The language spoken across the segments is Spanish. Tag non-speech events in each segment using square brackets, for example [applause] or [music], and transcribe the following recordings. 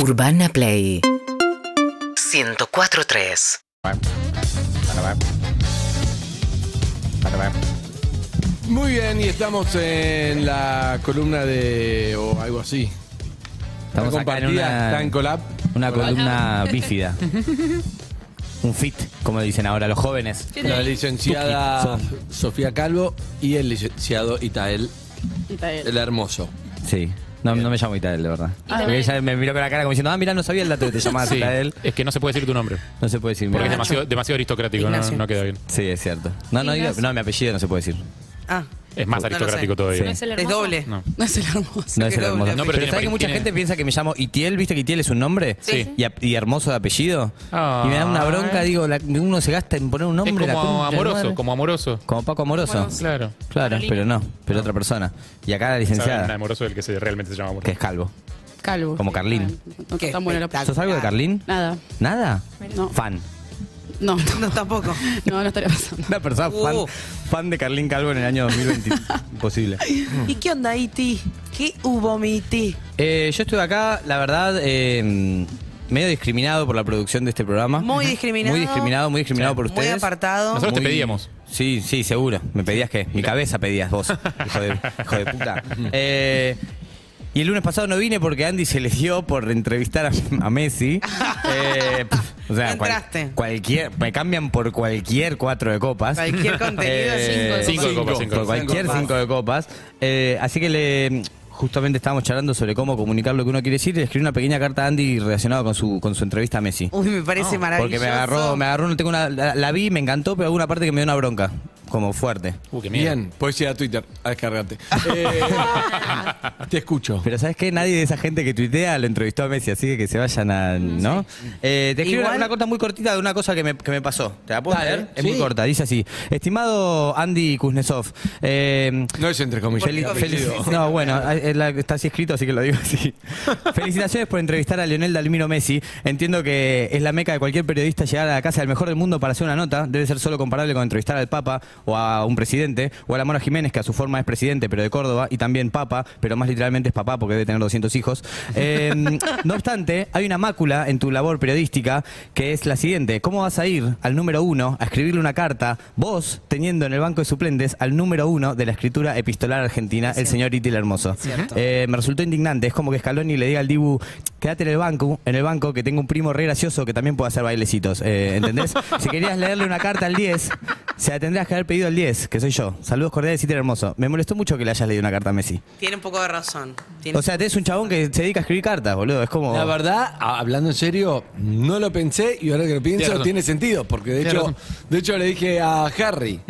Urbana Play 104.3 Muy bien, y estamos en la columna de. o algo así. Estamos La acá en compartida, una, está en collab. una columna [laughs] bífida. Un fit, como dicen ahora los jóvenes. La licenciada Sofía Calvo y el licenciado Itael, el hermoso. Sí. No, no me llamo Itael, de verdad. Porque ella me miró con la cara como diciendo, ah, mira, no sabía el dato que te llamabas Sí, Itael. es que no se puede decir tu nombre. No se puede decir. Porque es mira. demasiado, demasiado aristocrático, no, Ignacio. no queda bien. Sí, es cierto. No, no, no, mi apellido no se puede decir. Ah, Es más aristocrático todavía. Sí. ¿No es el es doble. No. No es el hermoso. No es el hermoso. No, pero pero tiene ¿sabes que mucha tiene- gente piensa que me llamo Itiel? ¿Viste que Itiel es un nombre? Sí. Y, a- y hermoso de apellido. Ah. y me da una bronca, digo, la- uno se gasta en poner un Es nombre. la como concha de amoroso, madre. como amoroso. Como Paco Amoroso. Claro. Claro, Carolina. pero no, pero otra persona. Y acá la ¿Saben? licenciada, amoroso del que se, realmente se llama amoroso. que es calvo. Calvo. Como Carlín. No está Qué tan buena la espectáculo. ¿Sos algo de Carlín? Nada. ¿Nada? No. Fan. No, [laughs] No, tampoco. no, no estaría pasando. Una persona fan, Uh. fan de Carlín Calvo en el año 2020. [laughs] Imposible. ¿Y qué onda, Iti? ¿Qué hubo, mi Iti? Eh, yo estuve acá, la verdad, eh, medio discriminado por la producción de este programa. Muy discriminado. Muy discriminado, muy discriminado por Muy ustedes. apartado. Nosotros te Muy- pedíamos. Sí, sí, seguro. ¿Me pedías qué? Mi cabeza pedías vos, [laughs] hijo de, hijo de puta. Eh, y el lunes pasado no vine porque Andy se le dio por entrevistar a, a Messi. Eh, pf, o sea, No cual- entraste. cualquier, me cambian por cualquier cuatro de copas. Cualquier contenido, [laughs] Eh, cinco de copas, cinco de Por copas. cualquier Cinco cinco de copas. Eh, así que le justamente estábamos charlando sobre cómo comunicar lo que uno quiere decir y le escribí una pequeña carta a Andy relacionada con su, con su entrevista a Messi. Uy, me parece maravilloso. Porque me agarró, me agarró, no tengo una, la, la vi, me encantó, pero alguna parte que me dio una bronca, como fuerte. Uh, qué miedo. Bien, puedes ir a Twitter a descargarte. [laughs] Eh, te escucho. Pero ¿sabes qué? Nadie de esa gente que tuitea lo entrevistó a Messi, así que que se vayan a... ¿No? Eh, te escribo una, una corta muy cortita de una cosa que me, que me pasó. ¿Te la puedo Dale, leer? Es sí. muy corta, dice así. Estimado Andy Kuznetsov, eh, No es entre comillas. Feli- apellido. felici- no, bueno, [laughs] la- está así escrito, así que lo digo así. [laughs] Felicitaciones por entrevistar a Lionel Dalmiro Messi. Entiendo que es la meca de cualquier periodista llegar a la casa del mejor del mundo para hacer una nota. Debe ser solo comparable con entrevistar al Papa o a un presidente, o a la Mora Jiménez, que a su forma es presidente, pero de Córdoba, y también Papa, pero más literalmente es papá porque debe tener 200 hijos. Eh, [laughs] no obstante, hay una mácula en tu labor periodística que es la siguiente. ¿Cómo vas a ir al número uno a escribirle una carta, vos teniendo en el banco de suplentes al número uno de la escritura epistolar argentina, el señor Itil Hermoso? Cierto. Eh, me resultó indignante. Es como que Scaloni le diga al Dibu, quédate en el banco, en el banco, que tengo un primo re gracioso que también puede hacer bailecitos. Eh, ¿Entendés? [laughs] si querías leerle una carta al 10, se la tendrías que haber pedido al 10, que soy yo. Saludos cordiales, Itil Hermoso. Me molestó mucho que le hayas leído una carta a Messi. Tiene un poco de razón. Tiene- O sea, tenés un chabón que se dedica a escribir cartas, boludo. Es como. La verdad, hablando en serio, no lo pensé y ahora que lo pienso tiene sentido, porque de hecho, razón. de hecho le dije a Harry.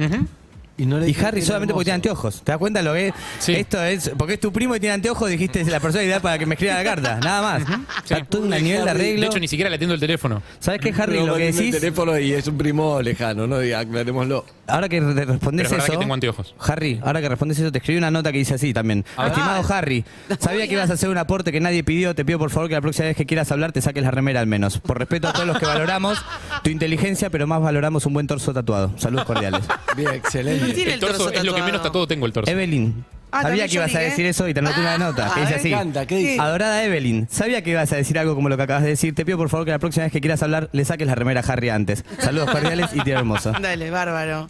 Y, no le Y dije Harry solamente porque tiene anteojos. ¿Te das cuenta lo que es? Sí. Esto es. Porque es tu primo y tiene anteojos, dijiste es la persona ideal para que me escriba la carta. [laughs] Nada más. Está todo un nivel de arreglo. De hecho, ni siquiera le atiendo el teléfono. ¿Sabes qué, Harry? Lo que decís. teléfono y es un primo lejano, ¿no? Aclarémoslo. Ahora que re- respondes Pero eso. que tengo anteojos. Harry, ahora que respondes eso, te escribí una nota que dice así también. Estimado Harry, sabía que ibas a hacer un aporte que nadie pidió. Te pido por favor que la próxima vez que quieras hablar te saques la remera al menos. Por respeto a todos los que valoramos tu inteligencia, pero más valoramos un buen torso tatuado. Saludos cordiales. Bien, excelente. Tiene El torso es lo que menos tatuado tengo el torso. Evelyn, Ah, sabía también que yo ibas a decir eso y te anoté una nota. Que a dice ver. así. Me encanta, ¿qué dice? Adorada Evelyn, sabía que ibas a decir algo como lo que acabas de decir. Te pido por favor que la próxima vez que quieras hablar le saques la remera a Harry antes. Saludos cordiales y tía hermoso. [laughs] Dale, bárbaro.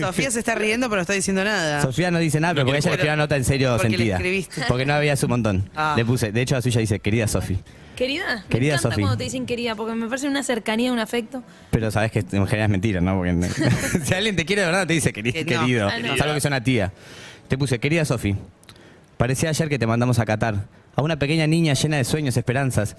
Sofía se está riendo, pero no está diciendo nada. Sofía no dice nada, pero porque que- ella le escribió una nota en serio Porque le sentida. escribiste. Porque no había su montón. Ah. Le puse, de hecho a suya dice, querida Sofi. ¿Querida? Querida me encanta Sofi. cuando te dicen querida, porque me parece una cercanía, un afecto. Pero sabes que en general es mentira, ¿no? Porque [laughs] [laughs] si alguien te quiere de verdad te dice queri- Que no. querido. Ah, no. Salvo que sea una tía. Te puse, querida Sofi. Parecía ayer que te mandamos a Qatar. A una pequeña niña llena de sueños, esperanzas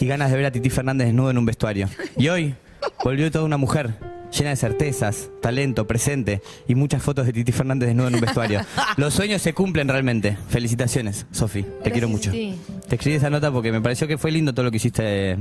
y ganas de ver a Titi Fernández desnudo en un vestuario. Y hoy volvió toda una mujer llena de certezas, talento, presente y muchas fotos de Titi Fernández desnudo en un vestuario. [laughs] Los sueños se cumplen realmente. Felicitaciones, Sofi. Te quiero mucho. Te escribí esa nota porque me pareció que fue lindo todo lo que hiciste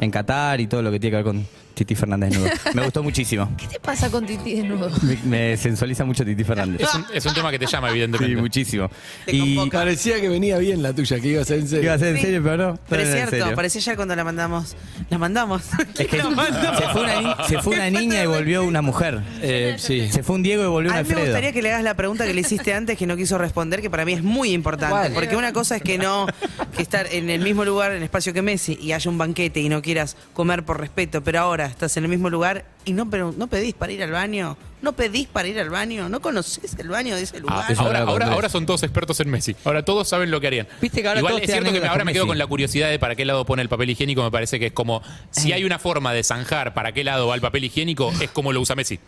en Qatar y todo lo que tiene que ver con Titi Fernández desnudo. [laughs] Me gustó muchísimo. ¿Qué te pasa con Titi desnudo? Me, me sensualiza mucho Titi Fernández. Es un, es un tema que te llama, Sí, evidentemente. muchísimo. Te Y convoca. Parecía que venía bien la tuya, que iba a ser en serio. iba a ser en Sí. serio, pero no. Pero es cierto, parecía ya cuando la mandamos. La mandamos. [laughs] Es que se fue, una, ni- se fue una niña y volvió una mujer. Eh, sí. Se fue un Diego y volvió un A mí me Alfredo. gustaría que le hagas la pregunta que le hiciste antes que no quiso responder, que para mí es muy importante. ¿Cuál? Porque una cosa es que no, que estar en el mismo lugar, en el espacio que Messi, y haya un banquete y no quieras comer por respeto, pero ahora estás en el mismo lugar y no, pero, no pedís para ir al baño, no pedís para ir al baño, no conoces el baño de ese lugar. eso Ahora, ahora, son todos expertos en Messi. Ahora todos saben lo que harían. Viste que ahora Igual es cierto que me- ahora me quedo con la curiosidad de para qué lado pone el papel higiénico. Me parece que es como si hay una forma de zanjar para qué lado va el papel higiénico, es como lo usa Messi.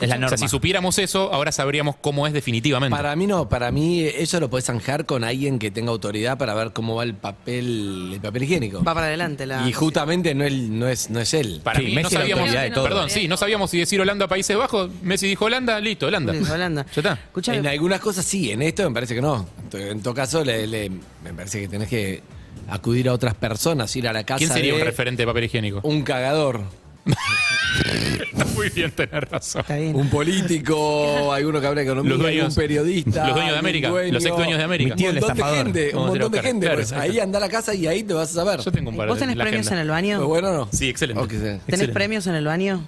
Es la O norma. sea, si supiéramos eso, ahora sabríamos cómo es definitivamente. Para mí no, para mí eso lo puedes zanjar con alguien que tenga autoridad para ver cómo va el papel, el papel higiénico. Va para adelante la. Y justamente no, él, no, es, no es él. Para Sí, mí no Messi la sabíamos. autoridad de todo. Perdón, sí, no sabíamos si decir Holanda Países Bajos. Messi dijo Holanda, listo, Holanda. Listo, Holanda. [laughs] Ya está. Escuchame, En algunas cosas sí, en esto me parece que no. En todo caso, le- le- me parece que tenés que acudir a otras personas, ir a la casa ¿Quién sería de un referente de papel higiénico? un cagador, Está [laughs] muy bien tener razón. está bien. un político, alguno que habla de economía, Los dueños- un periodista, los dueños de América, dueño, los ex dueños de América. Un montón de gente, un montón de gente. Claro, pues, ahí anda a la casa y ahí te vas a saber. Yo tengo un par ¿Vos tenés premios agenda. en el baño? Pues bueno, no. Sí, excelente. Ok, sí. ¿Tenés Excelente. premios en el baño?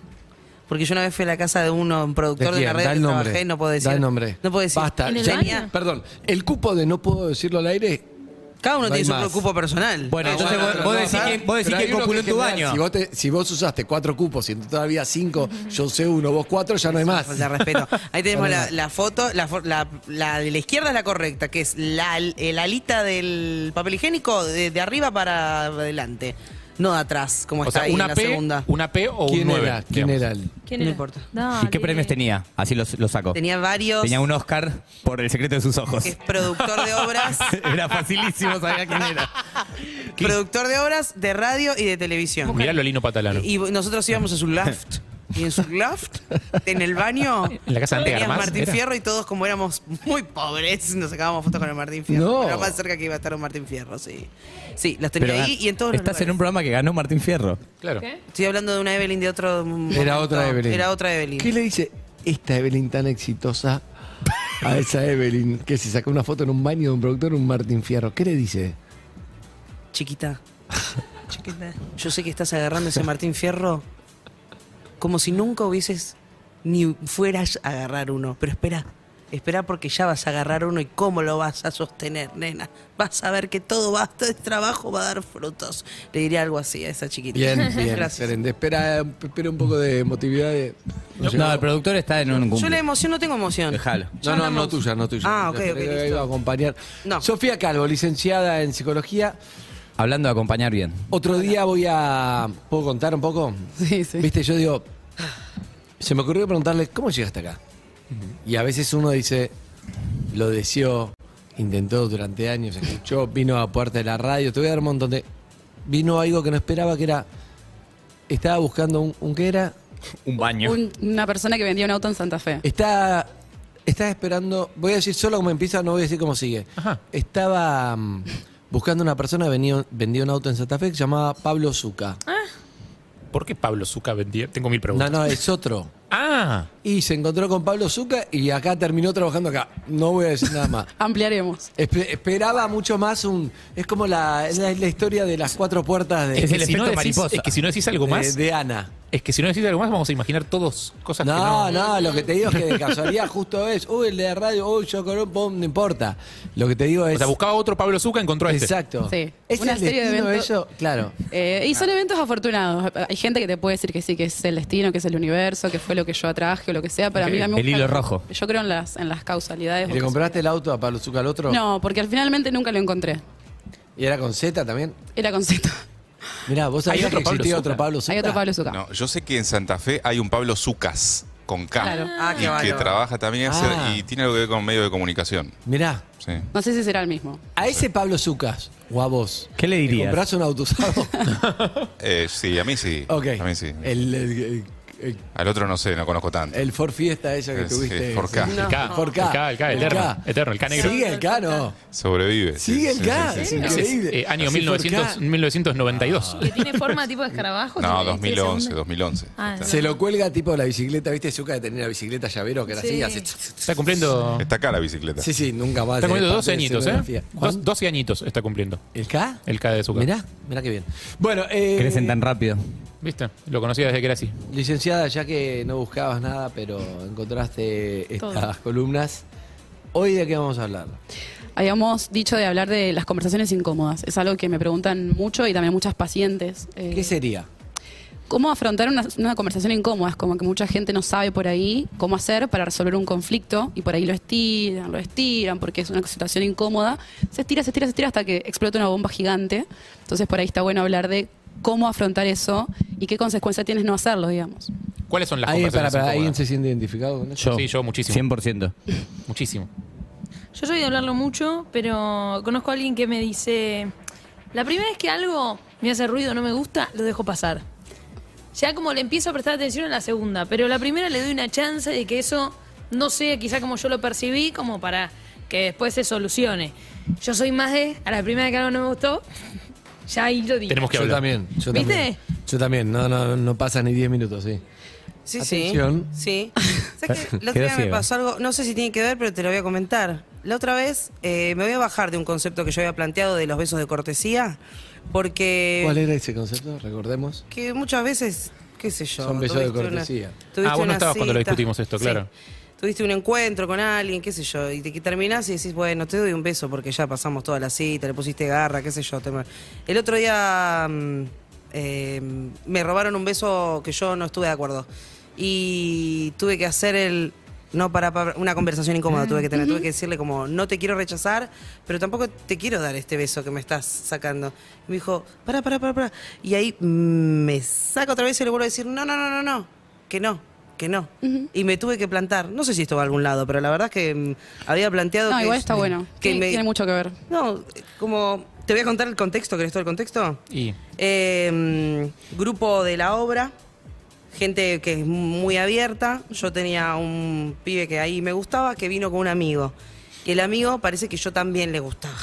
Porque yo una vez fui a la casa de uno, un productor ¿De de, la quién? red que nombre. trabajé, no puedo decir. Da el nombre. No puedo decir. Basta. ¿En el Tenía- baño? Perdón, el cupo de no puedo decirlo al aire. Cada uno No tiene su más. cupo personal. Bueno, Ah, entonces bueno, vos, decís que, vos decís que copuló en tu baño. Si vos, te- si vos usaste cuatro cupos y todavía cinco, yo sé uno, vos cuatro, ya no hay más. Falta respeto. Ahí tenemos [laughs] la, la foto, la, fo- la- la de la izquierda es la correcta, que es la, el alita del papel higiénico de, de arriba para adelante, no de atrás, como O está sea, ahí en una la P, segunda. una P o un ¿Quién 9. era? ¿Quién era el? ¿Quién No era? importa. Dale. ¿Y qué premios tenía? Así los, los saco. Tenía varios, Tenía un Oscar por el secreto de sus ojos. que es productor de obras, [laughs] Era facilísimo, sabía quién era. productor de obras de radio y de televisión. Mirá lo lino patalano. Y nosotros íbamos a su loft. Y en su loft, en el baño, [laughs] En la casa de Martín ¿era? Fierro y todos como éramos muy pobres, nos sacábamos fotos con el Martín Fierro. No. Pero más cerca que iba a estar un Martín Fierro, sí. Sí, los tenía Pero ahí y en todos los estás en un programa que ganó Martín Fierro. Claro. ¿Qué? Estoy hablando de una Evelyn de otro momento. Era otra Evelyn. Era otra Evelyn. ¿Qué le dice esta Evelyn tan exitosa a esa Evelyn que se sacó una foto en un baño de un productor, un Martín Fierro? ¿Qué le dice? Chiquita. [laughs] Chiquita. Yo sé que estás agarrando ese Martín Fierro como si nunca hubieses ni fueras a agarrar uno. Pero espera, espera porque ya vas a agarrar uno y cómo lo vas a sostener, nena. Vas a ver que todo va, todo este trabajo va a dar frutos. Le diría algo así a esa chiquita. Bien, [laughs] bien, Gracias. excelente. Espera, espera un poco de emotividad. De... No, el productor está en un Yo cumple. la emoción no tengo emoción. Déjalo. No, no, no tuya, no tuya. Ah, ok, ok, Iba a listo. acompañar. No. Sofía Calvo, licenciada en psicología. Hablando de acompañar bien. Otro día voy a. ¿Puedo contar un poco? Sí, sí. Viste, yo digo. Se me ocurrió preguntarle, ¿cómo llegaste acá? Y a veces uno dice, lo deseó, intentó durante años, escuchó, vino a puerta de la radio, te voy a dar un montón de. Vino algo que no esperaba, que era. Estaba buscando un. ¿Un qué era? Un baño. Un- una persona que vendía un auto en Santa Fe. Está. Estaba esperando. Voy a decir solo cómo empieza, no voy a decir cómo sigue. Ajá. Estaba mm, buscando una persona que venía, vendía un auto en Santa Fe que se llamaba Pablo Zuca. ¿Por qué Pablo Zucca vendía? Tengo mil No, preguntas. no, es otro. Ah, Y se encontró con Pablo Zuca y acá terminó trabajando acá. No voy a decir nada más. [laughs] Ampliaremos. Espe- esperaba mucho más un. Es como la, es la, la historia de las cuatro puertas de, Es es, el si no efecto decís, mariposa. es que si no decís algo de- más, de Ana. es que si no decís algo más, vamos a imaginar todos cosas que No, no. no, lo que te digo es que de casualidad justo es. Uy, el de la radio, uy, yo con pum, no importa. Lo que te digo es. O sea, buscaba otro Pablo Zucca, encontró a este. Exacto. Sí. ¿Es Una el serie de destino eventos- eso? Claro. Eh, y son eventos afortunados. Hay gente que te puede decir que sí, que es el destino, que es el universo, que fue lo que yo atraje o lo que sea. Pero a mí, a mí me El hilo rojo. Yo creo en las, en las causalidades. ¿Y le compraste el auto a Pablo Zuca al otro? No, porque al finalmente nunca lo encontré. ¿Y era con Z también? Era con Z. Mirá, vos otro que Pablo existía Zucca. otro Pablo Zuca. Hay otro Pablo Zucca. No, yo sé que en Santa Fe hay un Pablo Zucas con K. Claro. Ah, y que trabaja también hace- Ah. y tiene algo que ver con medio de comunicación. Mirá, Sí. No sé si será el mismo. a ese Pablo Zucas o a vos. ¿Qué le ¿Le dirías? compras un auto usado? [laughs] Eh, sí, a mí sí. ok. A mí sí. El, el- El, Al otro no sé, no conozco tanto. el Ford Fiesta esa que Sí, tuviste. Ford K. El K. Ford K. El K, el K, El eterno. K. Eterno, el K negro. Sigue el K, ¿no? Sobrevive. sí, Sigue el sí, K. sí, Es sí, sí. Ese es, increíble. eh, año Así Ford 1900, K. 1992. Que tiene forma tipo de escarabajo. No, ¿sí? 2011, Segunda. 2011. Ah, Está- Se lo cuelga tipo la bicicleta, ¿viste? Zuka de tener la bicicleta llavero que era Sí. así, hace... Está cumpliendo. Está acá la bicicleta. Sí, sí, nunca más. Está es cumpliendo parte 12 de añitos, ¿eh? escenografía. Dos- 12 añitos está cumpliendo. ¿El K? El K de Zucca. Mirá, mirá qué bien. Bueno, eh, Crecen tan rápido. ¿Viste? Lo conocía desde que era así. licenciada, ya que no buscabas nada, pero encontraste estas Todo. columnas, ¿hoy de qué vamos a hablar? Habíamos dicho de hablar de las conversaciones incómodas. Es algo que me preguntan mucho y también muchas pacientes. Eh, ¿Qué sería? ¿Cómo afrontar una, una conversación incómoda? Es como que mucha gente no sabe por ahí cómo hacer para resolver un conflicto y por ahí lo estiran, lo estiran porque es una situación incómoda. Se estira, se estira, se estira hasta que explota una bomba gigante. Entonces por ahí está bueno hablar de cómo afrontar eso y qué consecuencia tienes no hacerlo, digamos. ¿Cuáles son las Ahí, para, conversaciones para, ¿Alguien incómodas? se siente identificado con eso? Yo. Sí, yo muchísimo. 100%. Muchísimo. Yo soy de hablarlo mucho, pero conozco a alguien que me dice, la primera vez que algo me hace ruido, no me gusta, lo dejo pasar. Ya como le empiezo a prestar atención a la segunda, pero la primera le doy una chance de que eso no sea quizá como yo lo percibí, como para que después se solucione. Yo soy más de, a la primera vez que algo no me gustó, ya ahí lo digo. Tenemos que Yo hablar. también, yo ¿Viste? también. Yo también, no, no, no pasa ni 10 minutos, sí. Sí, Atención. sí. Sí. ¿Sabes qué? La otra día me pasó algo, no sé si tiene que ver, pero te lo voy a comentar. La otra vez eh, me voy a bajar de un concepto que yo había planteado de los besos de cortesía, porque ¿Cuál era ese concepto? Recordemos. que muchas veces, qué sé yo. Son besos de tuviste una- cortesía. tuviste Ah, vos no una estabas cuando lo cita. discutimos esto, Sí. claro. Tuviste un encuentro con alguien, qué sé yo, y te que terminás y decís, bueno, te doy un beso porque ya pasamos toda la cita, le pusiste garra, qué sé yo. te- El otro día mm, eh, me robaron un beso que yo no estuve de acuerdo. Y tuve que hacer el. No para, para- una conversación incómoda tuve que tener, tuve que decirle como, no te quiero rechazar, pero tampoco te quiero dar este beso que me estás sacando. Y me dijo, para, para, para, para. Y ahí mm, me saca otra vez y le vuelvo a decir, no, no, no, no, no, que no, que no. Y me tuve que plantar. No sé si esto va a algún lado, pero la verdad es que mm, había planteado No, que igual es- está bueno. que Tiene, me- tiene mucho que ver. No, como te voy a contar el contexto, ¿querés todo el contexto? Y Eh, mm, grupo de la obra, gente que es muy abierta. Yo tenía un pibe que ahí me gustaba, que vino con un amigo. Y el amigo parece que yo también le gustaba.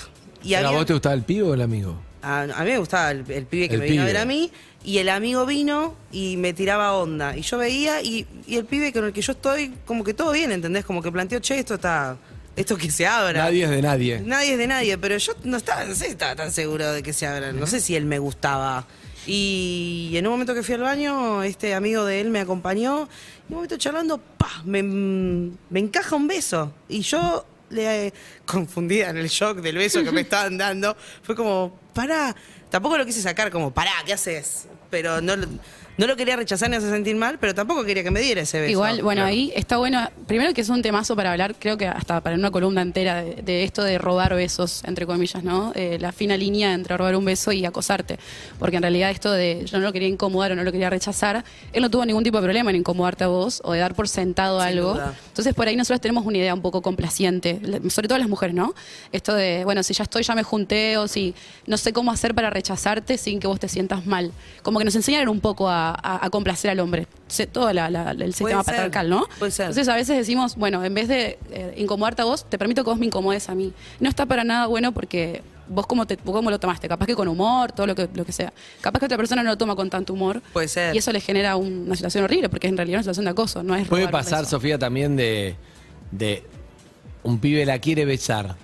Y ¿A había- vos te gustaba el pibe o el amigo? a, a mí me gustaba el, el pibe que El me vino a ver a mí. Y el amigo vino y me tiraba onda. Y yo veía, y, y el pibe con el que yo estoy, como que todo bien, ¿entendés? Como que planteó, che, esto está. Esto que se abra. Nadie es de nadie. Nadie es de nadie, pero yo no estaba, no sé si estaba tan seguro de que se abra. No sé si él me gustaba. Y en un momento que fui al baño, este amigo de él me acompañó. Y un momento charlando, ¡pah! Me, me encaja un beso. Y yo, le, confundida en el shock del beso que me [laughs] estaban dando, fue como, pará. Tampoco lo quise sacar como, pará, ¿qué haces? Pero no, no lo quería rechazar ni hacer sentir mal, pero tampoco quería que me diera ese beso. Igual, bueno, Claro. ahí está bueno. Primero que es un temazo para hablar, creo que hasta para una columna entera de, de esto de robar besos, entre comillas, ¿no? Eh, la fina línea entre robar un beso y acosarte. Porque en realidad esto de yo no lo quería incomodar o no lo quería rechazar, él no tuvo ningún tipo de problema en incomodarte a vos o de dar por sentado Sin algo. duda. Entonces por ahí nosotros tenemos una idea un poco complaciente, sobre todo las mujeres, ¿no? Esto de, bueno, si ya estoy, ya me junté o si no sé cómo hacer para rechazarte sin que vos te sientas mal. Como que nos enseñaron un poco a, a- a complacer al hombre, Se- todo la- la- el sistema ser, patriarcal, ¿no? puede ser. Entonces a veces decimos, bueno, en vez de eh, incomodarte a vos, te permito que vos me incomodes a mí. No está para nada bueno porque vos cómo, te, vos cómo lo tomaste, capaz que con humor, todo lo que, lo que sea. Capaz que otra persona no lo toma con tanto humor. Puede ser. Y eso le genera un- una situación horrible porque en realidad es una situación de acoso, no es Puede pasar. Sofía, también de, de un pibe la quiere besar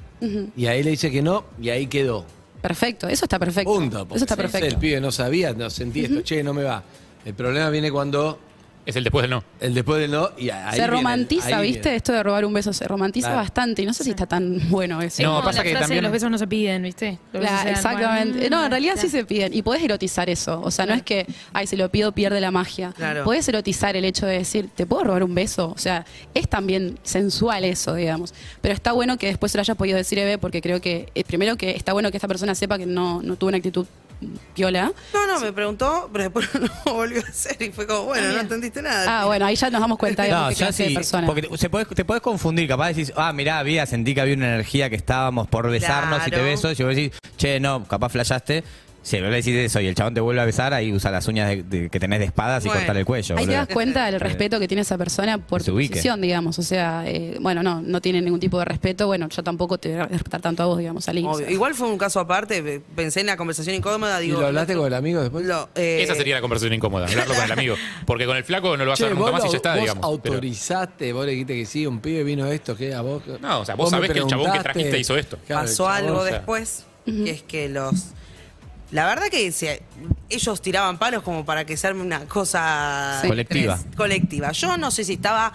y ahí le dice que no y ahí quedó. Perfecto, eso está perfecto. Punto. Eso está si perfecto. El pibe no sabía, no sentía esto, che, no me va. El problema viene cuando es el después del no. el después del no y ahí se el- romantiza, ahí ¿viste? viene. Esto de robar un beso se romantiza Claro. bastante y no sé si está tan bueno eso. Es No, como pasa la que frase de también- los besos no se piden, ¿viste? Los besos Claro, se dan, exactamente. bueno, No, en realidad sí se piden. Y podés erotizar eso. O sea, no es que, ay, si lo pido pierde la magia. Claro. Podés erotizar el hecho de decir, ¿te puedo robar un beso? O sea, es también sensual eso, digamos. Pero está bueno que después se lo hayas podido decir, Eve, porque creo que, eh, primero que está bueno que esta persona sepa que no, no tuvo una actitud piola. No, no, me preguntó, pero después [laughs] no volvió a hacer y fue como, bueno, no entendiste nada. Ah, bueno, ahí ya nos damos cuenta de No, qué ya clase de persona. porque te, se podés- te podés confundir, capaz decís, ah, mirá, había, sentí que había una energía que estábamos por besarnos y te beso, y vos decís, che, no, capaz flashaste, Si vos le decís eso y el chabón te vuelve a besar, ahí usa las uñas de- de- que tenés de espadas y Bueno. cortar el cuello. Ahí te boludo. das cuenta del respeto que tiene esa persona por Que se tu ubique. posición, digamos. O sea, eh, bueno, no, no tiene ningún tipo de respeto. Bueno, yo tampoco te voy a respetar tanto a vos, digamos, Ali. Obvio. Igual fue un caso aparte, pe- pensé en la conversación incómoda, ¿Y digo... lo hablaste con el amigo después? Lo, eh, Esa sería la conversación incómoda, hablarlo con el amigo. Porque con el flaco no lo vas a Che, ver nunca más y ya está, vos digamos. Pero- autorizaste, vos le dijiste que sí, un pibe vino esto, que a vos. No, o sea, vos me sabés que el chabón que preguntaste. trajiste hizo esto. Claro, el pasó chabón, algo o sea. después, que es que los... La verdad que se- ellos tiraban palos como para que se arme una cosa... Sí. Colectiva. colectiva. Yo no sé si estaba...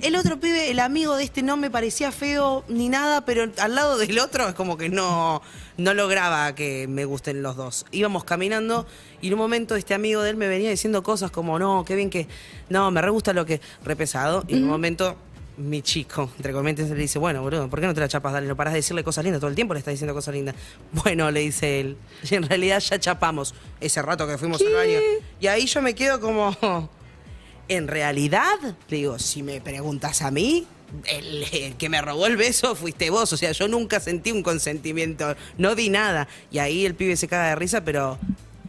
El otro pibe, el amigo de este no me parecía feo ni nada, pero al lado del otro es como que no, no lograba que me gusten los dos. Íbamos caminando y en un momento este amigo de él me venía diciendo cosas como, no, qué bien que... No, me re gusta lo que... Re pesado. Y en un momento mi chico, entre comillas, le dice, bueno, boludo, ¿por qué no te la chapas? Dale, no parás de decirle cosas lindas, todo el tiempo le estás diciendo cosas lindas. [laughs] Bueno, le dice él, [laughs] y en realidad ya chapamos ese rato que fuimos al baño. Y ahí yo me quedo como, [laughs] en realidad, le digo, si me preguntas a mí, el, el que me robó el beso fuiste vos, o sea, yo nunca sentí un consentimiento, no di nada. Y ahí el pibe se caga de risa, pero...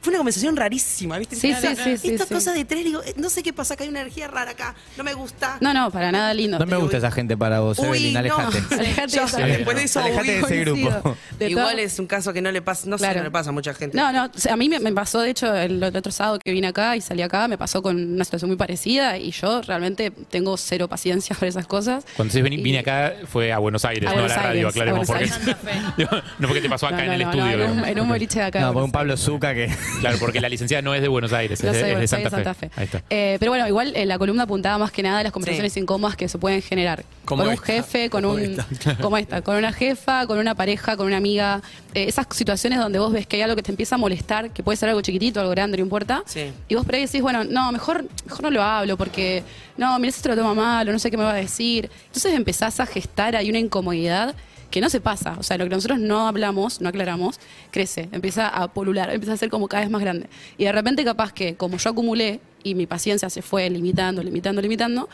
Fue una conversación rarísima, ¿viste? Sí, sí, sí, sí, Estas sí. cosas de tres, digo, eh, no sé qué pasa, que hay una energía rara acá, no me gusta. No, no, para nada lindo. No me gusta esa gente para vos, Uy, Evelyn, no. alejate. [laughs] Yo después de eso, Alejate de ese grupo. De Igual todo- es un caso que no le pasa, no sé, Claro. no le pasa a mucha gente. No, no, a mí me, me pasó, de hecho, el otro sábado que vine acá y salí acá, me pasó con una situación muy parecida y yo realmente tengo cero paciencia [laughs] por esas cosas. Cuando Y- vine acá fue a Buenos Aires, A no a la radio, aclaremos a porque [laughs] no fue que te pasó acá No, en el no, estudio. no, en, un, boliche de acá. No, por un Pablo. Zuca que. Claro, porque la licenciada no es de Buenos Aires, es, de, es Santa, de Santa Fe. Fe. Ahí está. Eh, pero bueno, igual eh, la columna apuntaba más que nada a las conversaciones Sí. incómodas que se pueden generar. Como con un esta. jefe, con Como un. esta. [laughs] Como esta, con una jefa, con una pareja, con una amiga. Eh, esas situaciones donde vos ves que hay algo que te empieza a molestar, que puede ser algo chiquitito, algo grande, no importa. Sí. Y vos por ahí decís, bueno, no, mejor, mejor no lo hablo porque. No, mira, si se lo toma mal, o no sé qué me va a decir. Entonces empezás a gestar ahí una incomodidad que no se pasa. O sea, lo que nosotros no hablamos, no aclaramos, crece, empieza a polular, empieza a ser como cada vez más grande. Y de repente capaz que, como yo acumulé y mi paciencia se fue limitando, limitando, limitando,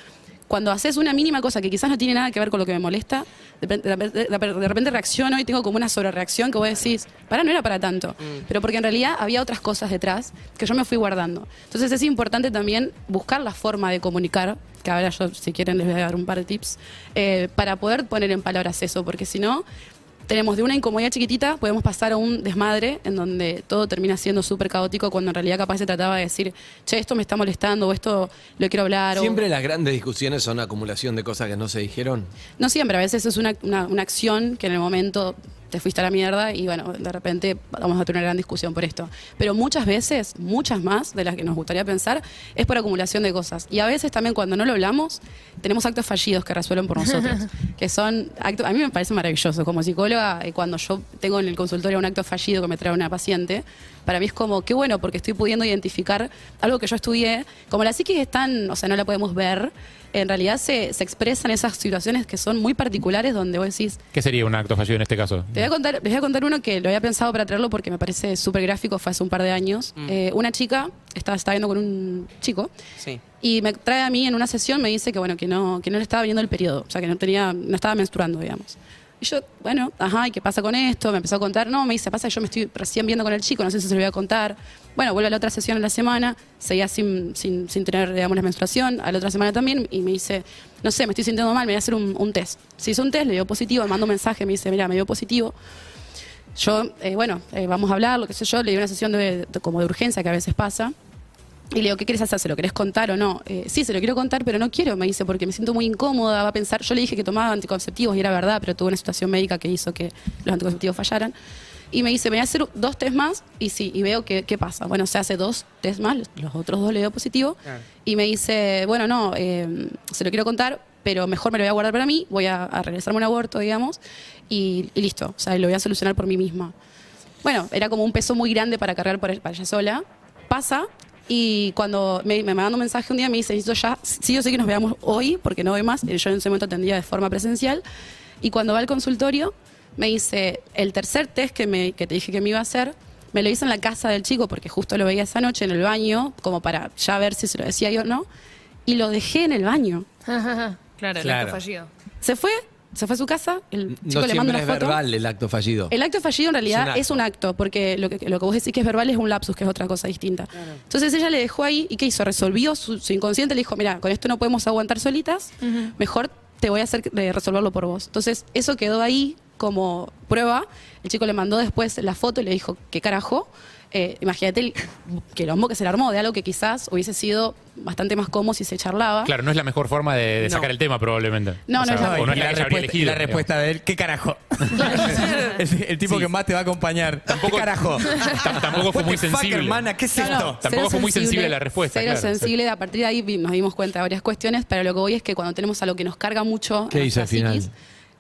cuando haces una mínima cosa que quizás no tiene nada que ver con lo que me molesta, de, repente- de repente- de repente reacciono y tengo como una sobrereacción que vos decís, para, no era para tanto. Pero porque en realidad había otras cosas detrás que yo me fui guardando. Entonces es importante también buscar la forma de comunicar, que ahora yo, si quieren, les voy a dar un par de tips, eh, para poder poner en palabras eso, porque si no, tenemos de una incomodidad chiquitita, podemos pasar a un desmadre en donde todo termina siendo súper caótico cuando en realidad capaz se trataba de decir, che, esto me está molestando o esto lo quiero hablar. o- Siempre las grandes discusiones son acumulación de cosas que no se dijeron. No siempre, a veces es una, una- una acción que en el momento te fuiste a la mierda y bueno, de repente vamos a tener una gran discusión por esto. Pero muchas veces, muchas más de las que nos gustaría pensar, es por acumulación de cosas. Y a veces también cuando no lo hablamos, tenemos actos fallidos que resuelven por nosotros. [laughs] que son actos, a mí me parece maravilloso. Como psicóloga, eh, cuando yo tengo en el consultorio un acto fallido que me trae una paciente, para mí es como, qué bueno, porque estoy pudiendo identificar algo que yo estudié. Como la psiquis es tan, o sea, no la podemos ver, en realidad se, se expresan esas situaciones que son muy particulares donde vos decís, ¿Qué sería un acto fallido en este caso? te voy a contar, les voy a contar uno que lo había pensado para traerlo porque me parece súper gráfico, fue hace un par de años. Eh, una chica estaba, estaba viendo con un chico Sí. y me trae a mí en una sesión, me dice que bueno, que no, que no le estaba viendo el periodo, o sea que no tenía, no estaba menstruando, digamos. Y yo, bueno, ajá, ¿y qué pasa con esto? Me empezó a contar, no, me dice, pasa que yo me estoy recién viendo con el chico, no sé si se lo voy a contar. Bueno, vuelve a la otra sesión en la semana, seguía sin, sin, sin tener, digamos, la menstruación, a la otra semana también, y me dice, no sé, me estoy sintiendo mal, me voy a hacer un, un test. Se hizo un test, le dio positivo, me manda un mensaje, me dice, mira, me dio positivo. Yo, eh, bueno, eh, vamos a hablar, lo que sé yo, le di una sesión de- como de urgencia que a veces pasa. Y le digo, ¿qué quieres hacer? ¿Se lo querés contar o no? Eh, sí, se lo quiero contar, pero no quiero, me dice, porque me siento muy incómoda, va a pensar. Yo le dije que tomaba anticonceptivos y era verdad, pero tuve una situación médica que hizo que los anticonceptivos fallaran. Y me dice, me voy a hacer dos test más y sí, y veo qué, qué pasa. Bueno, se hace dos test más, los otros dos le dio positivo. Claro. Y me dice, bueno, no, eh, se lo quiero contar, pero mejor me lo voy a guardar para mí, voy a, a realizarme un aborto, digamos, y, y listo. O sea, lo voy a solucionar por mí misma. Bueno, era como un peso muy grande para cargar por- para ella sola. Pasa y cuando me, me manda un mensaje un día me dice, necesito ya, sí o sí que nos veamos hoy, porque no voy más. Yo en ese momento atendía de forma presencial. Y cuando va al consultorio, me dice, el tercer test que, me, que te dije que me iba a hacer, me lo hice en la casa del chico, porque justo lo veía esa noche en el baño, como para ya ver si se lo decía yo o no. Y lo dejé en el baño. [laughs] claro, el Claro. fallido. Se fue se fue a su casa, el chico No le manda una es foto. verbal el acto fallido. El acto fallido en realidad Es es un acto, porque lo que, lo que vos decís que es verbal es un lapsus, que es otra cosa distinta. Entonces ella le dejó ahí y ¿qué hizo? Resolvió su, su inconsciente, le dijo, mira, con esto no podemos aguantar solitas, mejor te voy a hacer eh, resolverlo por vos. Entonces eso quedó ahí como prueba. El chico le mandó después la foto y le dijo, ¿qué carajo? Eh, imagínate el quilombo que se le armó de algo que quizás hubiese sido bastante más cómodo si se charlaba. Claro, no es la mejor forma de, de No. sacar el tema, probablemente. No, O no es la o no es la, que respuesta, y elegido. la respuesta de él, ¿qué carajo? [laughs] el, el tipo Sí. que más te va a acompañar. Tampoco- ¿Qué carajo? [laughs] Tam- tampoco fue muy fuck, sensible. hermana, ¿qué es No, no, esto? Tampoco fue muy sensible la respuesta, Cero claro, sensible, a partir de ahí nos dimos cuenta de varias cuestiones, pero lo que voy es que cuando tenemos algo que nos carga mucho, ¿Qué hizo al final? psiquis,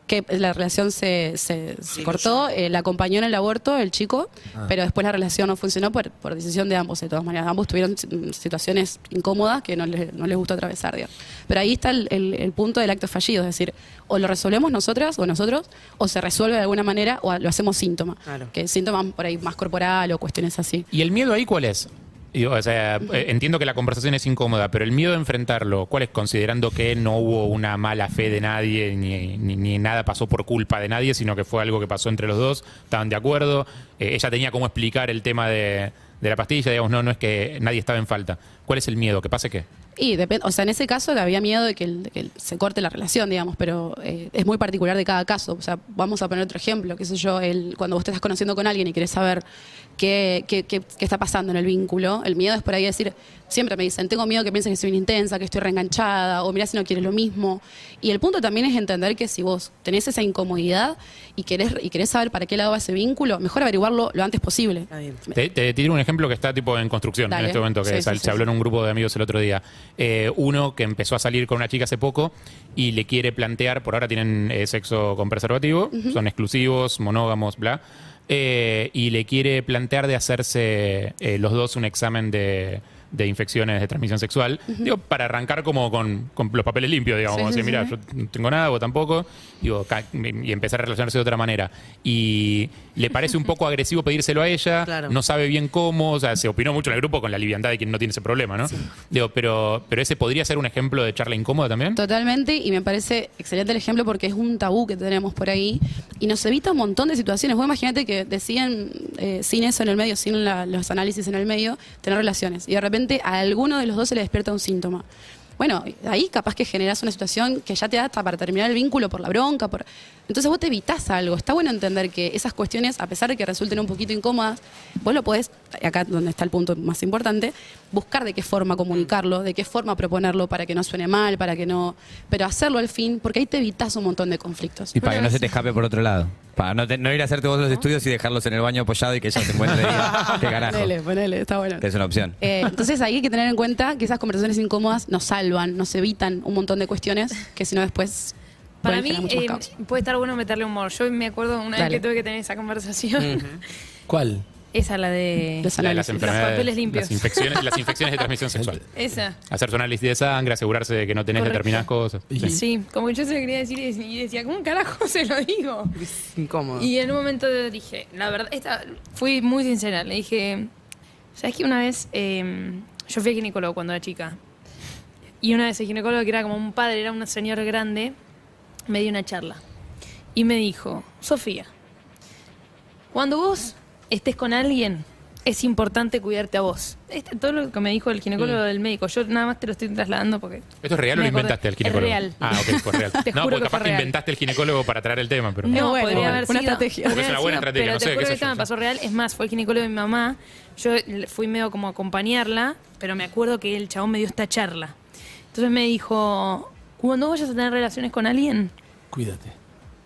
que la relación se, se- se Sí, cortó, eh, la acompañó en el aborto el chico, Ah. pero después la relación no funcionó por, por decisión de ambos, de todas maneras. Ambos tuvieron mm, situaciones incómodas que no les, no les gustó atravesar. digamos. Pero ahí está el, el- el punto del acto fallido, es decir, o lo resolvemos nosotras o nosotros, o se resuelve de alguna manera, o lo hacemos síntoma. Claro. Que síntoma por ahí más corporal o cuestiones así. ¿Y el miedo ahí cuál es? Digo, o sea, eh, entiendo que la conversación es incómoda, pero el miedo de enfrentarlo, ¿cuál es? Considerando que no hubo una mala fe de nadie, ni, ni- ni nada pasó por culpa de nadie, sino que fue algo que pasó entre los dos, estaban de acuerdo, eh, ella tenía cómo explicar el tema de, de la pastilla, digamos, no, no es que nadie estaba en falta. ¿Cuál es el miedo? ¿Que pase qué? Y depende, o sea, en ese caso que había miedo de que, el- de que el- se corte la relación, digamos, pero eh, es muy particular de cada caso. O sea, vamos a poner otro ejemplo, qué sé yo, el, cuando vos te estás conociendo con alguien y querés saber qué, qué, qué- qué está pasando en el vínculo, el miedo es por ahí decir, siempre me dicen, tengo miedo que piensen que soy una intensa, que estoy reenganchada, o mirá si no quieres lo mismo. Y el punto también es entender que si vos tenés esa incomodidad y querés, y querés saber para qué lado va ese vínculo, mejor averiguarlo lo antes posible. Bien. Te, te tiro un ejemplo que está tipo en construcción Dale. en este momento, que Sí, se sí, habló sí. en un grupo de amigos el otro día. Eh, uno que empezó a salir con una chica hace poco y le quiere plantear, por ahora tienen eh, sexo con preservativo, son exclusivos, monógamos, bla, eh, y le quiere plantear de hacerse los dos un examen de, de infecciones de transmisión sexual, digo, para arrancar como con, con los papeles limpios, digamos, Sí, mira, sí. yo no tengo nada, vos tampoco, digo, y empezar a relacionarse de otra manera. Y le parece un poco agresivo pedírselo a ella, [laughs] Claro. no sabe bien cómo, o sea, se opinó mucho en el grupo con la liviandad de quien no tiene ese problema, ¿no? Digo, pero, pero ese podría ser un ejemplo de charla incómoda también. Totalmente, y me parece excelente el ejemplo porque es un tabú que tenemos por ahí y nos evita un montón de situaciones. Vos imagínate que decían, eh, sin eso en el medio, sin la- los análisis en el medio, tener relaciones. Y de repente a alguno de los dos se le despierta un síntoma. Bueno, ahí capaz que generas una situación que ya te da hasta para terminar el vínculo por la bronca. por Entonces vos te evitás algo. Está bueno entender que esas cuestiones, a pesar de que resulten un poquito incómodas, vos lo podés, acá donde está el punto más importante, buscar de qué forma comunicarlo, de qué forma proponerlo para que no suene mal, para que no. Pero hacerlo al fin, porque ahí te evitas un montón de conflictos. Y para que no se te escape por otro lado. Para no, te- no ir a hacerte vos los estudios y dejarlos en el baño apoyado y que ella te encuentre diga, [laughs] qué carajo. Ponele, ponele, está bueno. Que es una opción. Eh, entonces ahí hay que tener en cuenta que esas conversaciones incómodas nos salvan, nos evitan un montón de cuestiones que si no después Para mí eh, puede estar bueno meterle humor. Yo me acuerdo una Dale. vez que tuve que tener esa conversación. ¿Cuál? Esa, la de Los La de las enfermedades, papeles limpios. las infecciones, las infecciones de transmisión sexual. [laughs] Esa. Hacer su análisis de sangre, asegurarse de que no tenés Correcto. determinadas cosas. Sí, como que yo se lo quería decir y y decía, ¿cómo carajo se lo digo? Es incómodo. Y en un momento dije, la verdad, esta, fui muy sincera. Le dije, ¿sabes que una vez eh, yo fui a ginecólogo cuando era chica? Y una vez el ginecólogo, que era como un padre, era un señor grande, me dio una charla. Y me dijo, Sofía, cuando vos estés con alguien, es importante cuidarte a vos. Este, todo lo que me dijo el ginecólogo del médico, yo nada más te lo estoy trasladando porque... ¿Esto es real o lo inventaste el Es ginecólogo? real. Ah, ok, fue real. [laughs] Te no, juro porque capaz que inventaste el ginecólogo para traer el tema, pero. No, bueno, podría haber una sido. estrategia. podría Porque es una buena estrategia, Pero no te sé, juro qué que me pasó real. Es más, fue el ginecólogo de mi mamá. Yo fui medio como a acompañarla, pero me acuerdo que el chabón me dio esta charla. Entonces me dijo, cuando vayas a tener relaciones con alguien, Cuídate.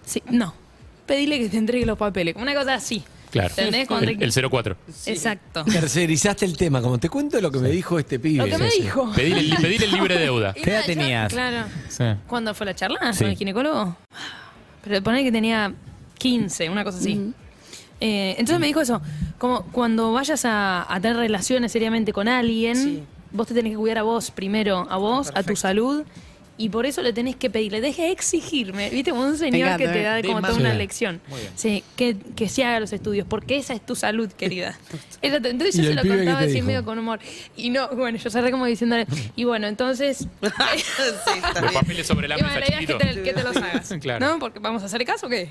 sí, no, pedile que te entregue los papeles. Una cosa así. Claro. ¿Entendés? Cuando El, te- el 04. Exacto. Tercerizaste el tema, como te cuento lo que me dijo este pibe. Lo que me Sí, sí. dijo. Pedir el, pedir el libre deuda. [laughs] ¿Qué edad tenías? Claro. Sí. ¿Cuándo fue la charla Sí. con el ginecólogo? Pero poner que tenía 15, una cosa así. Eh, entonces me dijo eso, como cuando vayas a, a tener relaciones seriamente con alguien, Sí. vos te tenés que cuidar a vos primero, a vos, a tu salud Y por eso le tenés que pedirle, deje de exigirme, ¿viste? Como un señor encanta, que te ¿eh? da como toda una lección. Sí, que, que se haga los estudios, porque esa es tu salud, querida. [laughs] Entonces ¿Y yo se el lo contaba así dijo? medio con humor. Y no, bueno, yo cerré como diciéndole, [laughs] y bueno, entonces... [laughs] Sí, está Los papeles sobre la y bueno, mesa, la idea es que te, que te los hagas. Claro. ¿No? Porque vamos a hacer caso o qué.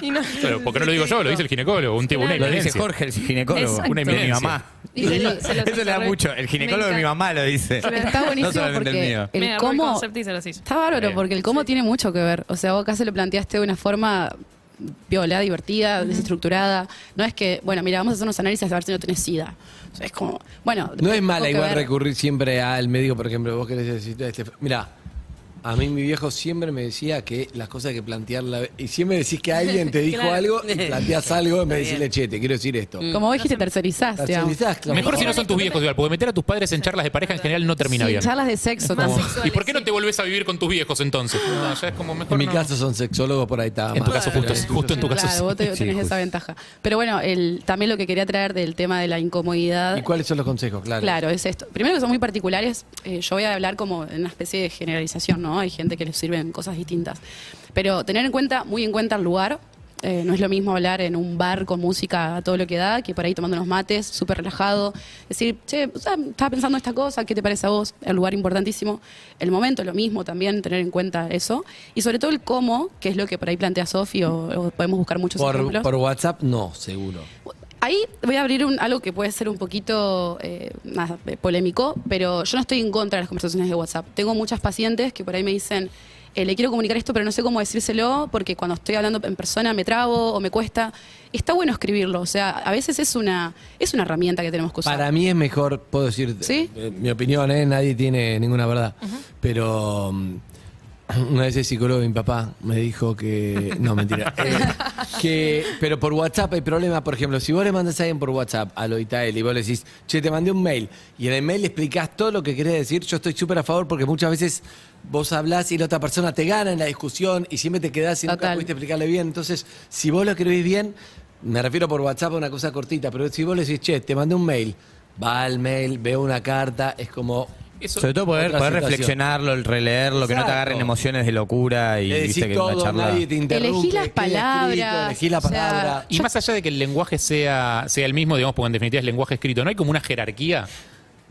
¿Y no, Pero, porque no lo digo yo, lo dice el ginecólogo, un tipo, una Claro. Lo dice. Jorge, el ginecólogo. Exacto. Una eminencia. Mi mamá. Y se lo- se lo Eso le da mucho. El ginecólogo de mi mamá lo dice. Está buenísimo No solamente el porque mío. Me el el cómo hizo. está bárbaro Bien. porque el cómo tiene mucho que ver. O sea, vos acá se lo planteaste de una forma viola, divertida, desestructurada. No es que, bueno, mira, vamos a hacer unos análisis a ver si no tenés SIDA. O sea, es como, bueno, No es mala igual ver- recurrir siempre al médico, por ejemplo, vos querés decir, este, mira, a mí mi viejo siempre me decía que las cosas hay que plantearla, y siempre decís que alguien te dijo Claro. algo y [laughs] planteás algo en vez de decirle, che, te quiero decir esto. Como vos dijiste, tercerizás. Tercerizás, claro. Mejor si no son tus viejos, igual, porque meter a tus padres en charlas de pareja en general no termina Sí, bien. charlas de sexo Más también. sexuales, ¿Y por qué no sí. te volvés a vivir con tus viejos entonces? No, ya es como mejor En mi no. caso son sexólogos, por ahí está En tu caso, justo, justo en tu caso. Claro, sí. vos te- Sí, tenés justo. esa ventaja. Pero bueno, el, también lo que quería traer del tema de la incomodidad. ¿Y cuáles son los consejos? Claro. Claro, es esto. Primero que son muy particulares, eh, yo voy a hablar como en una especie de generalización, ¿no? Hay gente que les sirven cosas distintas. Pero tener en cuenta, muy en cuenta el lugar. eh, no es lo mismo hablar en un bar con música a todo lo que da, que por ahí tomando unos mates, súper relajado. Decir, che, o sea, estaba pensando esta cosa, ¿qué te parece a vos? El lugar importantísimo. El momento, lo mismo también, tener en cuenta eso. Y sobre todo el cómo, que es lo que por ahí plantea Sofi, o, o podemos buscar muchos Por, ejemplos. por WhatsApp, no, seguro. Ahí voy a abrir un- algo que puede ser un poquito eh, nada, eh, polémico, pero yo no estoy en contra de las conversaciones de WhatsApp. Tengo muchas pacientes que por ahí me dicen, eh, le quiero comunicar esto, pero no sé cómo decírselo porque cuando estoy hablando en persona me trabo o me cuesta. Está bueno escribirlo, o sea, a veces es una, es una herramienta que tenemos que usar. Para mí es mejor, puedo decir, ¿Sí? eh, mi opinión, ¿eh? nadie tiene ninguna verdad, pero [laughs] una vez el psicólogo de mi papá me dijo que, no, mentira, [laughs] eh, que, pero por WhatsApp hay problema, por ejemplo, si vos le mandas a alguien por WhatsApp a lo Itael y vos le decís, che, te mandé un mail, y en el mail le explicás todo lo que querés decir, yo estoy súper a favor porque muchas veces vos hablás y la otra persona te gana en la discusión y siempre te quedás y nunca Total. pudiste explicarle bien, entonces, si vos lo escribís bien, me refiero por WhatsApp a una cosa cortita, pero si vos le decís, che, te mandé un mail, va al mail, veo una carta, es como. Eso- Sobre todo poder, reflexionarlo, el releerlo, que no te agarren emociones de locura y le decís viste que todo, una charla. nadie te interrumpe. Elegí las escrito, palabras, elegí la o sea, palabra. Y más allá de que el lenguaje sea, sea el mismo, digamos, porque en definitiva es lenguaje escrito, ¿no hay como una jerarquía?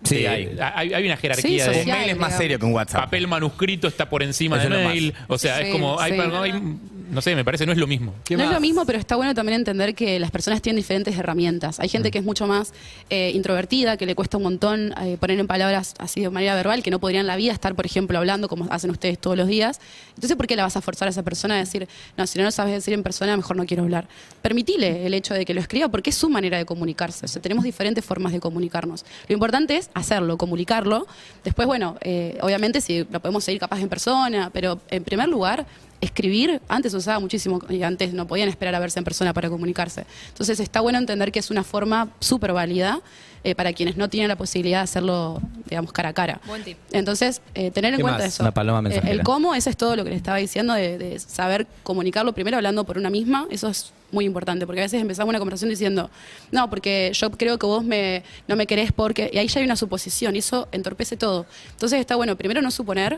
Sí, De- hay. hay. hay una Sí, jerarquía Un de social. mail es más digamos. serio que un WhatsApp. papel manuscrito está por encima Eso del es lo mail. O sea, Sí, es como. Hay, sí. hay- no sé, me parece, no es lo mismo. ¿Qué no es lo mismo, pero está bueno también entender que las personas tienen diferentes herramientas. Hay Mm. gente que es mucho más eh, introvertida, que le cuesta un montón eh, poner en palabras así de manera verbal, que no podría en la vida estar, por ejemplo, hablando como hacen ustedes todos los días. Entonces, ¿por qué la vas a forzar a esa persona a decir, no, si no lo sabes decir en persona, mejor no quiero hablar? Permitile el hecho de que lo escriba porque es su manera de comunicarse. O sea, tenemos diferentes formas de comunicarnos. Lo importante es hacerlo, comunicarlo. Después, bueno, eh, obviamente si lo podemos seguir capaz en persona, pero en primer lugar, escribir, antes usaba muchísimo y antes no podían esperar a verse en persona para comunicarse. Entonces está bueno entender que es una forma súper válida eh, para quienes no tienen la posibilidad de hacerlo, digamos, cara a cara. Buen tip. Entonces, eh, tener en ¿Qué cuenta más? eso. Paloma Eh, el cómo, eso es todo lo que les estaba diciendo, de, de saber comunicarlo primero hablando por una misma, eso es muy importante, porque a veces empezamos una conversación diciendo, no, porque yo creo que vos me, no me querés porque, y ahí ya hay una suposición, y eso entorpece todo. Entonces está bueno, primero no suponer,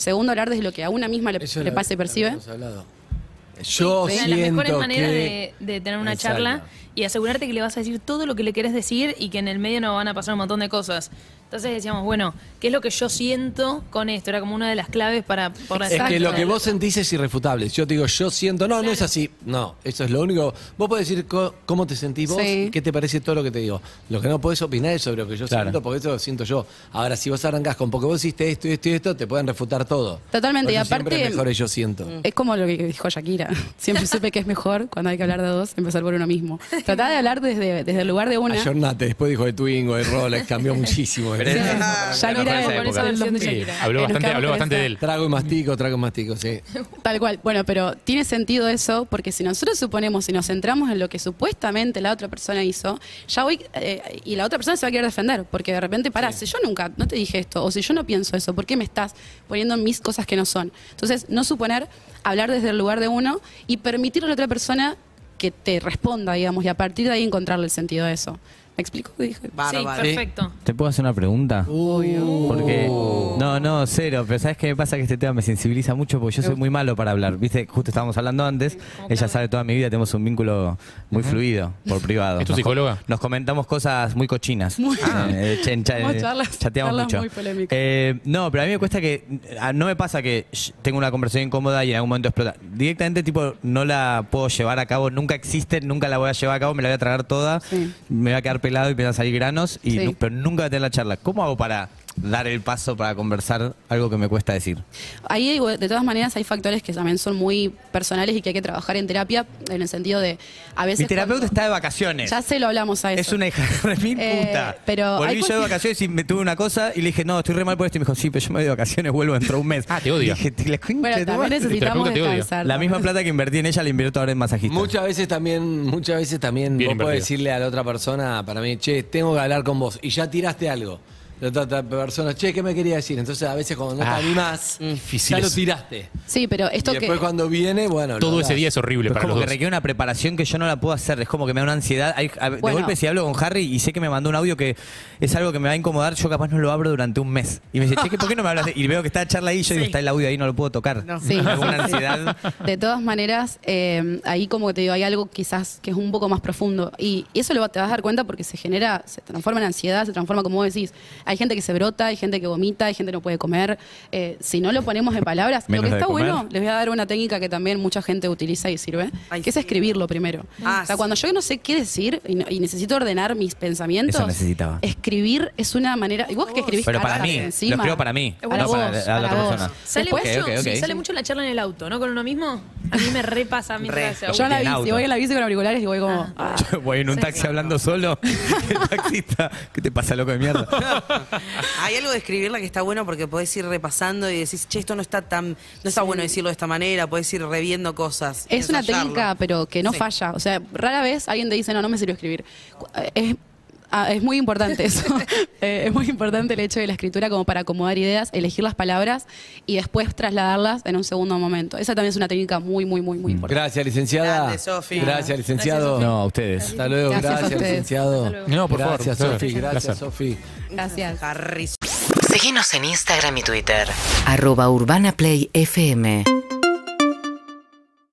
segundo hablar desde lo que a una misma le, le pasa y percibe. Yo de siento las mejores maneras que... de, de tener una Exacto. charla y asegurarte que le vas a decir todo lo que le querés decir y que en el medio no van a pasar un montón de cosas. Entonces decíamos, bueno, ¿qué es lo que yo siento con esto? Era como una de las claves para por Es que lo que vos sentís es irrefutable. Yo te digo, yo siento, no, no es así. No, eso es lo único. Vos podés decir co- cómo te sentís vos Sí. qué te parece todo lo que te digo. Lo que no podés opinar es sobre lo que yo Claro. siento, porque eso lo siento yo. Ahora, si vos arrancás con porque vos hiciste esto y esto y esto, te pueden refutar todo. Totalmente, Por y eso siempre aparte- es mejor el yo siento. Es como lo que dijo Shakira. [laughs] Siempre supe que es mejor cuando hay que hablar de dos, empezar por uno mismo. Tratá de hablar desde, desde el lugar de una. Ayornate, después dijo de Twingo, de Rolex, cambió muchísimo. Pero es- Shakira Con esa con época. esa versión de Sí, Shakira. habló bastante, habló bastante de él. Trago y mastico, trago y mastico, sí. Tal cual. Bueno, pero tiene sentido eso porque si nosotros suponemos y nos centramos en lo que supuestamente la otra persona hizo, ya voy eh, y la otra persona se va a querer defender porque de repente, pará, si yo nunca no te dije esto o si yo no pienso eso, ¿por qué me estás poniendo en mis cosas que no son? Entonces, no suponer, hablar desde el lugar de uno y permitirle a la otra persona que te responda, digamos, y a partir de ahí encontrarle el sentido a eso. ¿Me explico? qué Dije. Sí, Bárbaro. perfecto. ¿Te puedo hacer una pregunta? Porque. Uh. No, no, cero. Pero ¿sabes qué me pasa? Que este tema me sensibiliza mucho porque yo soy muy malo para hablar. Viste, justo estábamos hablando antes. Ella sabe toda mi vida, tenemos un vínculo muy fluido por privado. ¿Es tu Nos co- psicóloga? Nos comentamos cosas muy cochinas. Muy- Eh, cha- Tenemos eh, charlas- chateamos charlas mucho. muy polémicas. Eh, no, pero a mí me cuesta que. ah, No me pasa que sh, tengo una conversación incómoda y en algún momento explota. Directamente, tipo, no la puedo llevar a cabo. Nunca existe, nunca la voy a llevar a cabo. Me la voy a tragar toda. Sí. Me voy a quedar pelado y me van a salir granos. Y Sí. nu- pero nunca voy a tener la charla. ¿Cómo hago para dar el paso para conversar algo que me cuesta decir? Ahí, de todas maneras, hay factores que también son muy personales y que hay que trabajar en terapia, en el sentido de, a veces... Mi terapeuta cuando- está de vacaciones. Ya se lo hablamos a eso. Es una hija de mil Eh, puta. pero Volví yo de vacaciones y me tuve una cosa y le dije, no, estoy re mal por esto. Y me dijo, sí, pero yo me voy de vacaciones, vuelvo dentro de un mes. Ah, te odia. Y dije, "Te la Bueno, de tu también madre". necesitamos descansar. La misma plata que invertí en ella la invierto ahora en masajista. Muchas veces también, muchas veces también Bien vos podés decirle a la otra persona, para mí, che, tengo que hablar con vos. Y ya tiraste algo. La otra, persona, che, ¿qué me quería decir? Entonces a veces cuando no Ah, te animás, difícil ya lo tiraste. Sí, pero esto y después que... cuando viene, bueno. lo Todo ese hablas. día es horrible para como los que dos. requiere una preparación que yo no la puedo hacer. Es como que me da una ansiedad. Hay- a- de Bueno. golpe, si hablo con Harry y sé que me mandó un audio que es algo que me va a incomodar, yo capaz no lo abro durante un mes. Y me dice, che, ¿qué- ¿por qué no me hablas? de-?" Y veo que está la charla ahí, yo digo, está el audio ahí, no lo puedo tocar. Sí. Me da una ansiedad. [laughs] De todas maneras, eh, ahí como que te digo, hay algo quizás que es un poco más profundo. Y eso lo, va- te vas a dar cuenta porque se genera, se transforma en ansiedad, se transforma como vos decís. Hay gente que se brota, hay gente que vomita, hay gente que no puede comer. Eh, si no lo ponemos en palabras, Menos lo que está bueno, les voy a dar una técnica que también mucha gente utiliza y sirve, Ay, que es escribirlo primero. Ah, o sea, sí. cuando yo no sé qué decir y, no- y necesito ordenar mis pensamientos, Eso necesitaba. escribir es una manera... Y vos que escribís Pero para mí, encima, lo escribo para mí, para no vos, para la- otra vos. persona. Sale Después- mucho, sí, sale mucho la charla en el auto, ¿no? Con uno mismo. A mí me repasa mientras Re. Yo en la bici, auto. voy en la bici con auriculares y voy como... ah. [laughs] Voy en un taxi hablando solo. [laughs] El taxista, ¿qué te pasa, loco de mierda? [laughs] Hay algo de escribirla que está bueno porque podés ir repasando y decís, che, esto no está tan, no está bueno decirlo de esta manera, podés ir reviendo cosas. Es una técnica, pero que no Sí. falla. O sea, rara vez alguien te dice, no, no me sirve escribir. Eh, Es, ah, es muy importante eso. [laughs] Eh, es muy importante el hecho de la escritura como para acomodar ideas, elegir las palabras y después trasladarlas en un segundo momento. Esa también es una técnica muy, muy, muy, muy importante. Gracias, licenciada. Grande, Sofi. Gracias, licenciado. Gracias. No, a ustedes. Hasta luego, Gracias a gracias, ustedes. licenciado. Luego. No, por favor. Gracias. Sofi. Gracias. Sofi. Gracias. Harry. Seguinos en Instagram y Twitter. Arroba Urbana Play FM.